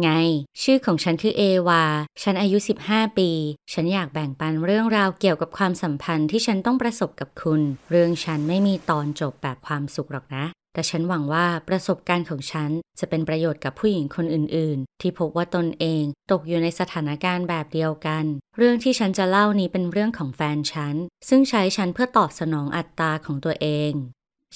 ไง ชื่อของฉันคือเอวา ฉันอายุ 15 ปี ฉันอยากแบ่งปันเรื่องราวเกี่ยวกับความสัมพันธ์ที่ฉันต้องประสบกับคุณ เรื่องฉันไม่มีตอนจบแบบความสุขหรอกนะ แต่ฉันหวังว่าประสบการณ์ของฉันจะเป็นประโยชน์กับผู้หญิงคนอื่น ๆ ที่พบว่าตนเองตกอยู่ในสถานการณ์แบบเดียวกัน เรื่องที่ฉันจะเล่านี้เป็นเรื่องของแฟนฉัน ซึ่งใช้ฉันเพื่อตอบสนองอัตตาของตัวเอง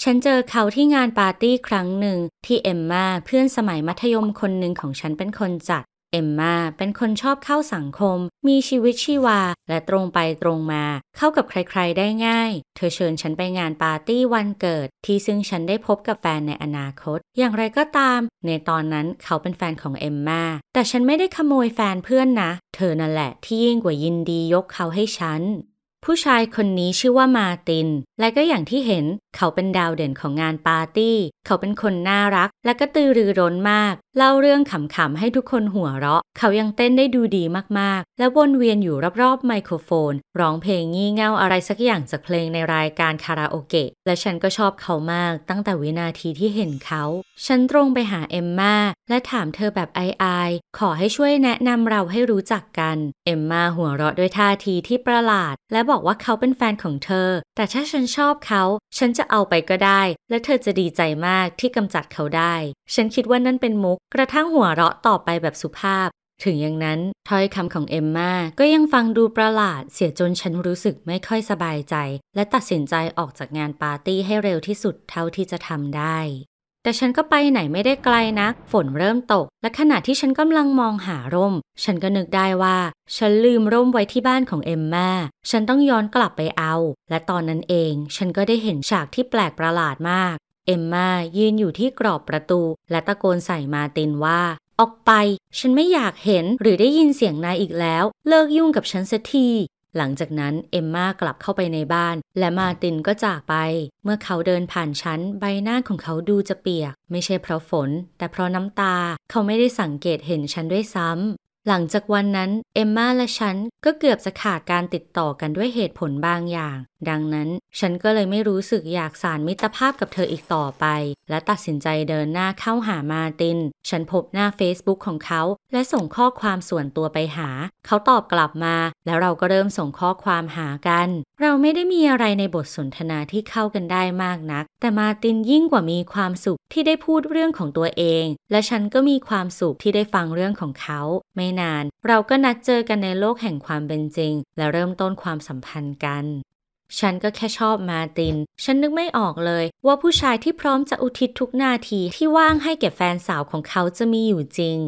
ฉันเจอเขาที่งานปาร์ตี้ครั้งหนึ่งที่เอมมาเพื่อนสมัยมัธยมคนหนึ่งของฉันเป็นคนจัด เอมมาเป็นคนชอบเข้าสังคม มีชีวิตชีวา และตรงไปตรงมา เข้ากับใครๆได้ง่าย เธอเชิญฉันไปงานปาร์ตี้วันเกิด ที่ซึ่งฉันได้พบกับแฟนในอนาคต อย่างไรก็ตาม ในตอนนั้นเขาเป็นแฟนของเอมมาแต่ฉันไม่ได้ขโมยแฟนเพื่อนนะ เธอนั่นแหละที่ยิ่งกว่ายินดียกเขาให้ฉันผู้ชายคนนี้ชื่อว่ามาติน และก็อย่างที่เห็น เขาเป็นดาวเด่นของงานปาร์ตี้ เขาเป็นคนน่ารัก และก็ตือรือร้นมาก เล่าเรื่องขำๆให้ทุกคนหัวเราะ เขายังเต้นได้ดูดีมากๆ และวนเวียนอยู่รอบๆไมโครโฟน ร้องเพลงงี่เง่าอะไรสักอย่างจากเพลงในรายการคาราโอเกะ และฉันก็ชอบเขามากตั้งแต่วินาทีที่เห็นเขา ฉันตรงไปหาเอมมาและถามเธอแบบอายๆขอให้ช่วยแนะนำเราให้รู้จักกัน เอมมาหัวเราะด้วยท่าทีที่ประหลาด และบอกว่าเขาเป็นแฟนของเธอ แต่ถ้าฉันชอบเขา ฉันจะเอาไปก็ได้ และเธอจะดีใจมากที่กำจัดเขาได้ ฉันคิดว่านั่นเป็นมุก กระทั่งหัวเราะต่อไปแบบสุภาพ ถึงอย่างนั้นถ้อยคำของเอมมาก็ยังฟังดูประหลาด เสียจนฉันรู้สึกไม่ค่อยสบายใจ และตัดสินใจออกจากงานปาร์ตี้ให้เร็วที่สุดเท่าที่จะทำได้ แต่ฉันก็ไปไหนไม่ได้ไกลนัก ฝนเริ่มตก และขณะที่ฉันกำลังมองหาร่ม ฉันก็นึกได้ว่า ฉันลืมร่มไว้ที่บ้านของเอมมาฉันต้องย้อนกลับไปเอา และตอนนั้นเอง ฉันก็ได้เห็นฉากที่แปลกประหลาดมาก เอมมายืนอยู่ที่กรอบประตู และตะโกนใส่มาตินว่า ออกไป ฉันไม่อยากเห็นหรือได้ยินเสียงนายอีกแล้ว เลิกยุ่งกับฉันสักที หลังจากนั้นเอมมากลับเข้าไปในบ้าน และมาตินก็จากไป เมื่อเขาเดินผ่านชั้น ใบหน้าของเขาดูจะเปียก ไม่ใช่เพราะฝน แต่เพราะน้ำตา เขาไม่ได้สังเกตเห็นฉันด้วยซ้ำ หลังจากวันนั้น เอมมาและฉันก็เกือบจะขาดการติดต่อกันด้วยเหตุผลบางอย่าง ดังนั้น ฉันก็เลยไม่รู้สึกอยากสารมิตรภาพกับเธออีกต่อไป และตัดสินใจเดินหน้าเข้าหามาติน ฉันพบหน้า Facebook ของเขา และส่งข้อความส่วนตัวไปหา เขาตอบกลับมา แล้วเราก็เริ่มส่งข้อความหากัน เราไม่ได้มีอะไรในบทสนทนาที่เข้ากันได้มากนัก แต่มาตินยิ่งกว่ามีความสุขที่ได้พูดเรื่องของตัวเอง และฉันก็มีความสุขที่ได้ฟังเรื่องของเขา ไม่นาน เราก็นัดเจอกันในโลกแห่งความเป็นจริง และเริ่มต้นความสัมพันธ์กัน ฉันก็แค่ชอบมาติน ฉันนึกไม่ออกเลย ว่าผู้ชายที่พร้อมจะอุทิศทุกนาทีที่ว่างให้แก่แฟนสาวของเขาจะมีอยู่จริง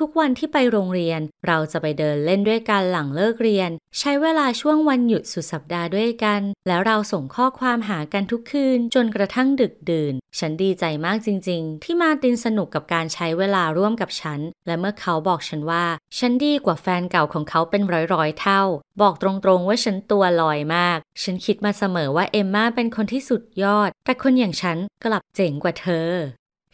ทุกๆวันที่ไปโรงเรียน เราจะไปเดินเล่นด้วยกันหลังเลิกเรียน ใช้เวลาช่วงวันหยุดสุดสัปดาห์ด้วยกัน แล้วเราส่งข้อความหากันทุกคืนจนกระทั่งดึกดื่น ฉันดีใจมากจริง ๆ ที่มาตินสนุกกับการใช้เวลาร่วมกับฉัน และเมื่อเขาบอกฉันว่า ฉันดีกว่าแฟนเก่าของเขาเป็นร้อยๆเท่า บอกตรงๆว่าฉันตัวลอยมาก ฉันคิดมาเสมอว่าเอมมาเป็นคนที่สุดยอด แต่คนอย่างฉันกลับเจ๋งกว่าเธอ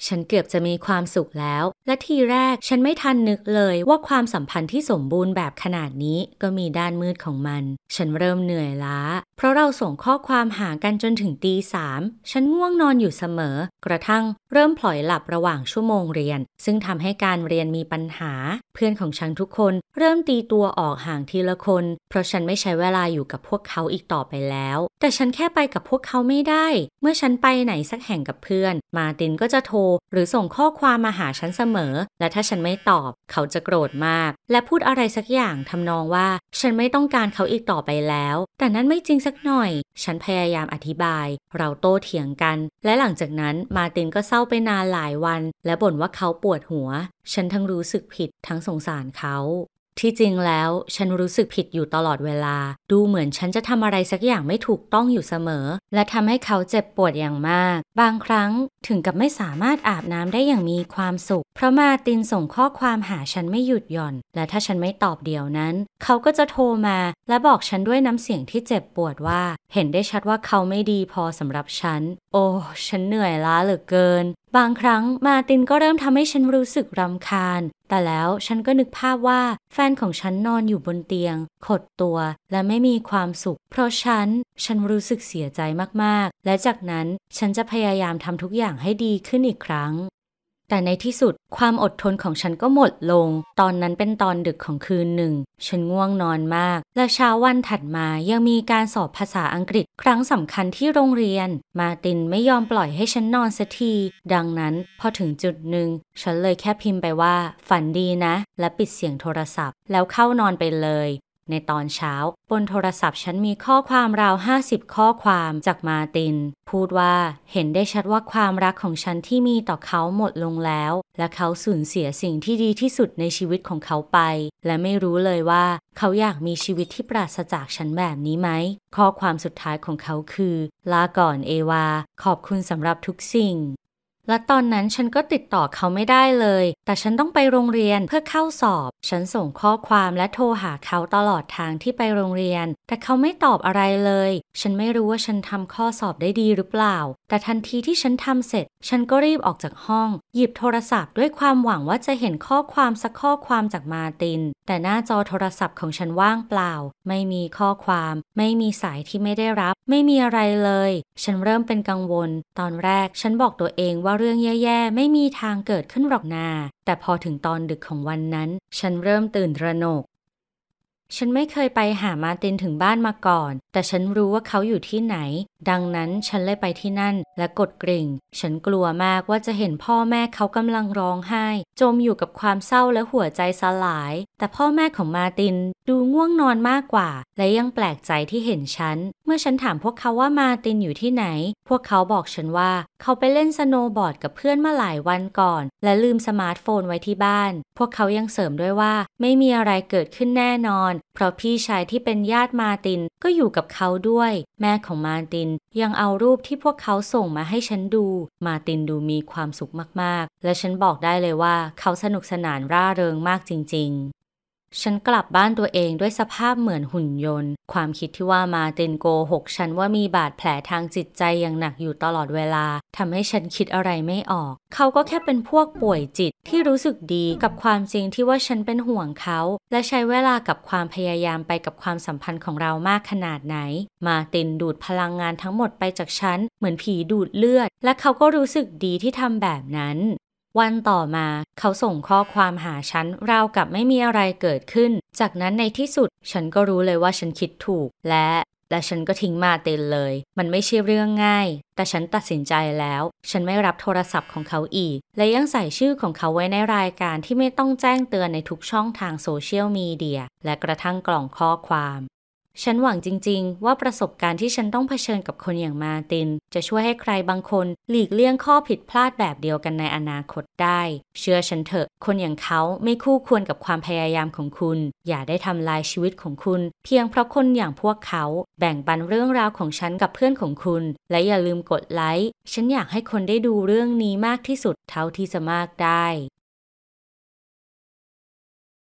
ฉันเกือบจะมีความสุขแล้ว และทีแรกฉันไม่ทันนึกเลยว่าความสัมพันธ์ที่สมบูรณ์แบบขนาดนี้ก็มีด้านมืดของมัน ฉันเริ่มเหนื่อยล้า เพราะเราส่งข้อความหากันจนถึงตีสามฉันง่วงนอนอยู่เสมอ กระทั่งเริ่มพลอยหลับระหว่างชั่วโมงเรียน ซึ่งทำให้การเรียนมีปัญหา เพื่อนของฉันทุกคนเริ่มตีตัวออกห่างทีละคน เพราะฉันไม่ใช้เวลาอยู่กับพวกเขาอีกต่อไปแล้ว แต่ฉันแค่ไปกับพวกเขาไม่ได้ เมื่อฉันไปไหนสักแห่งกับเพื่อน มาตินก็จะโทรหรือส่งข้อความมาหาฉันเสมอ และถ้าฉันไม่ตอบ เขาจะโกรธมาก และพูดอะไรสักอย่างทำนองว่า ฉันไม่ต้องการเขาอีกต่อไปแล้ว แต่นั้นไม่จริงสักหน่อย ฉันพยายามอธิบาย เราโต้เถียงกัน และหลังจากนั้นมาตินก็เศร้าไปนานหลายวัน และบ่นว่าเขาปวดหัว ฉันทั้งรู้สึกผิดทั้งสงสารเขา ที่จริงแล้วฉันรู้สึกผิดอยู่ตลอดเวลา ดูเหมือนฉันจะทำอะไรสักอย่างไม่ถูกต้องอยู่เสมอ และทำให้เขาเจ็บปวดอย่างมาก บางครั้งถึงกับไม่สามารถอาบน้ำได้อย่างมีความสุข เพราะมาตินส่งข้อความหาฉันไม่หยุดหย่อน และถ้าฉันไม่ตอบเดี๋ยวนั้น เขาก็จะโทรมาและบอกฉันด้วยน้ำเสียงที่เจ็บปวดว่า เห็นได้ชัดว่าเขาไม่ดีพอสำหรับฉัน โอ้ ฉันเหนื่อยล้าเหลือเกิน บางครั้งมาตินก็เริ่มทำให้ฉันรู้สึกรำคาญ แต่แล้วฉันก็นึกภาพว่าแฟนของฉันนอนอยู่บนเตียง ขดตัวและไม่มีความสุข เพราะฉัน ฉันรู้สึกเสียใจมากๆ และจากนั้นฉันจะพยายามทำทุกอย่างให้ดีขึ้นอีกครั้ง แต่ในที่สุดความอดทนของฉันก็หมดลง ตอนนั้นเป็นตอนดึกของคืนหนึ่ง ฉันง่วงนอนมาก และเช้าวันถัดมายังมีการสอบภาษาอังกฤษครั้งสำคัญที่โรงเรียน มาตินไม่ยอมปล่อยให้ฉันนอนสักที ดังนั้นพอถึงจุดหนึ่ง ฉันเลยแค่พิมพ์ไปว่า ฝันดีนะ และปิดเสียงโทรศัพท์ แล้วเข้านอนไปเลย ในตอนเช้า บนโทรศัพท์ฉันมีข้อความราว 50 ข้อความจากมาติน พูดว่าเห็นได้ชัดว่าความรักของฉันที่มีต่อเขาหมดลงแล้ว และเขาสูญเสียสิ่งที่ดีที่สุดในชีวิตของเขาไป และไม่รู้เลยว่า เขาอยากมีชีวิตที่ปราศจากฉันแบบนี้ไหม ข้อความสุดท้ายของเขาคือ ลาก่อนเอวา ขอบคุณสำหรับทุกสิ่งและตอนนั้นฉันก็ติดต่อเขาไม่ได้เลย แต่ฉันต้องไปโรงเรียนเพื่อเข้าสอบ ฉันส่งข้อความและโทรหาเขาตลอดทางที่ไปโรงเรียน แต่เขาไม่ตอบอะไรเลย ฉันไม่รู้ว่าฉันทำข้อสอบได้ดีหรือเปล่า แต่ทันทีที่ฉันทำเสร็จ ฉันก็รีบออกจากห้อง หยิบโทรศัพท์ด้วยความหวังว่าจะเห็นข้อความสักข้อความจากมาติน แต่หน้าจอโทรศัพท์ของฉันว่างเปล่า ไม่มีข้อความ ไม่มีสายที่ไม่ได้รับ ไม่มีอะไรเลย ฉันเริ่มเป็นกังวล ตอนแรกฉันบอกตัวเองว่าเรื่องแย่ๆ ไม่มีทางเกิดขึ้นหรอกนา แต่พอถึงตอนดึกของวันนั้น ฉันเริ่มตื่นระหนก ฉันไม่เคยไปหามาตินถึงบ้านมาก่อน แต่ฉันรู้ว่าเขาอยู่ที่ไหน ดังนั้นฉันเลยไปที่นั่นและกดกริ่ง ฉันกลัวมากว่าจะเห็นพ่อแม่เขากำลังร้องไห้ จมอยู่กับความเศร้าและหัวใจสลาย แต่พ่อแม่ของมาตินดูง่วงนอนมากกว่า และยังแปลกใจที่เห็นฉัน เมื่อฉันถามพวกเขาว่ามาตินอยู่ที่ไหน พวกเขาบอกฉันว่า เขาไปเล่นสโนว์บอร์ดกับเพื่อนมาหลายวันก่อน และลืมสมาร์ทโฟนไว้ที่บ้าน พวกเขายังเสริมด้วยว่า ไม่มีอะไรเกิดขึ้นแน่นอนเพราะพี่ชายที่เป็นญาติมาตินก็อยู่กับเขาด้วย แม่ของมาตินยังเอารูปที่พวกเขาส่งมาให้ฉันดู มาตินดูมีความสุขมากๆ และฉันบอกได้เลยว่าเขาสนุกสนานร่าเริงมากจริง ๆ ฉันกลับบ้านตัวเองด้วยสภาพเหมือนหุ่นยนต์ ความคิดที่ว่ามาเตนโกหกฉันว่ามีบาดแผลทางจิตใจอย่างหนักอยู่ตลอดเวลาทำให้ฉันคิดอะไรไม่ออก เขาก็แค่เป็นพวกป่วยจิตที่รู้สึกดีกับความจริงที่ว่าฉันเป็นห่วงเขา และใช้เวลากับความพยายามไปกับความสัมพันธ์ของเรามากขนาดไหน มาตินดูดพลังงานทั้งหมดไปจากฉันเหมือนผีดูดเลือด และเขาก็รู้สึกดีที่ทำแบบนั้น วันต่อมาเขาส่งข้อความหาฉันราวกับไม่มีอะไรเกิดขึ้น จากนั้นในที่สุดฉันก็รู้เลยว่าฉันคิดถูกและและฉันก็ทิ้งมาเตนเลย มันไม่ใช่เรื่องง่าย แต่ฉันตัดสินใจแล้ว ฉันไม่รับโทรศัพท์ของเขาอีก และยังใส่ชื่อของเขาไว้ในรายการที่ไม่ต้องแจ้งเตือนในทุกช่องทางโซเชียลมีเดีย และกระทั่งกล่องข้อความ ฉันหวังจริง ๆ ว่าประสบการณ์ที่ฉันต้องเผชิญกับคนอย่างมาติน จะช่วยให้ใครบางคนหลีกเลี่ยงข้อผิดพลาดแบบเดียวกันในอนาคตได้ เชื่อฉันเถอะ คนอย่างเขาไม่คู่ควรกับความพยายามของคุณ อย่าได้ทำลายชีวิตของคุณ เพียงเพราะคนอย่างพวกเขา แบ่งปันเรื่องราวของฉันกับเพื่อนของคุณ และอย่าลืมกดไลค์ ฉันอยากให้คนได้ดูเรื่องนี้มากที่สุดเท่าที่จะมากได้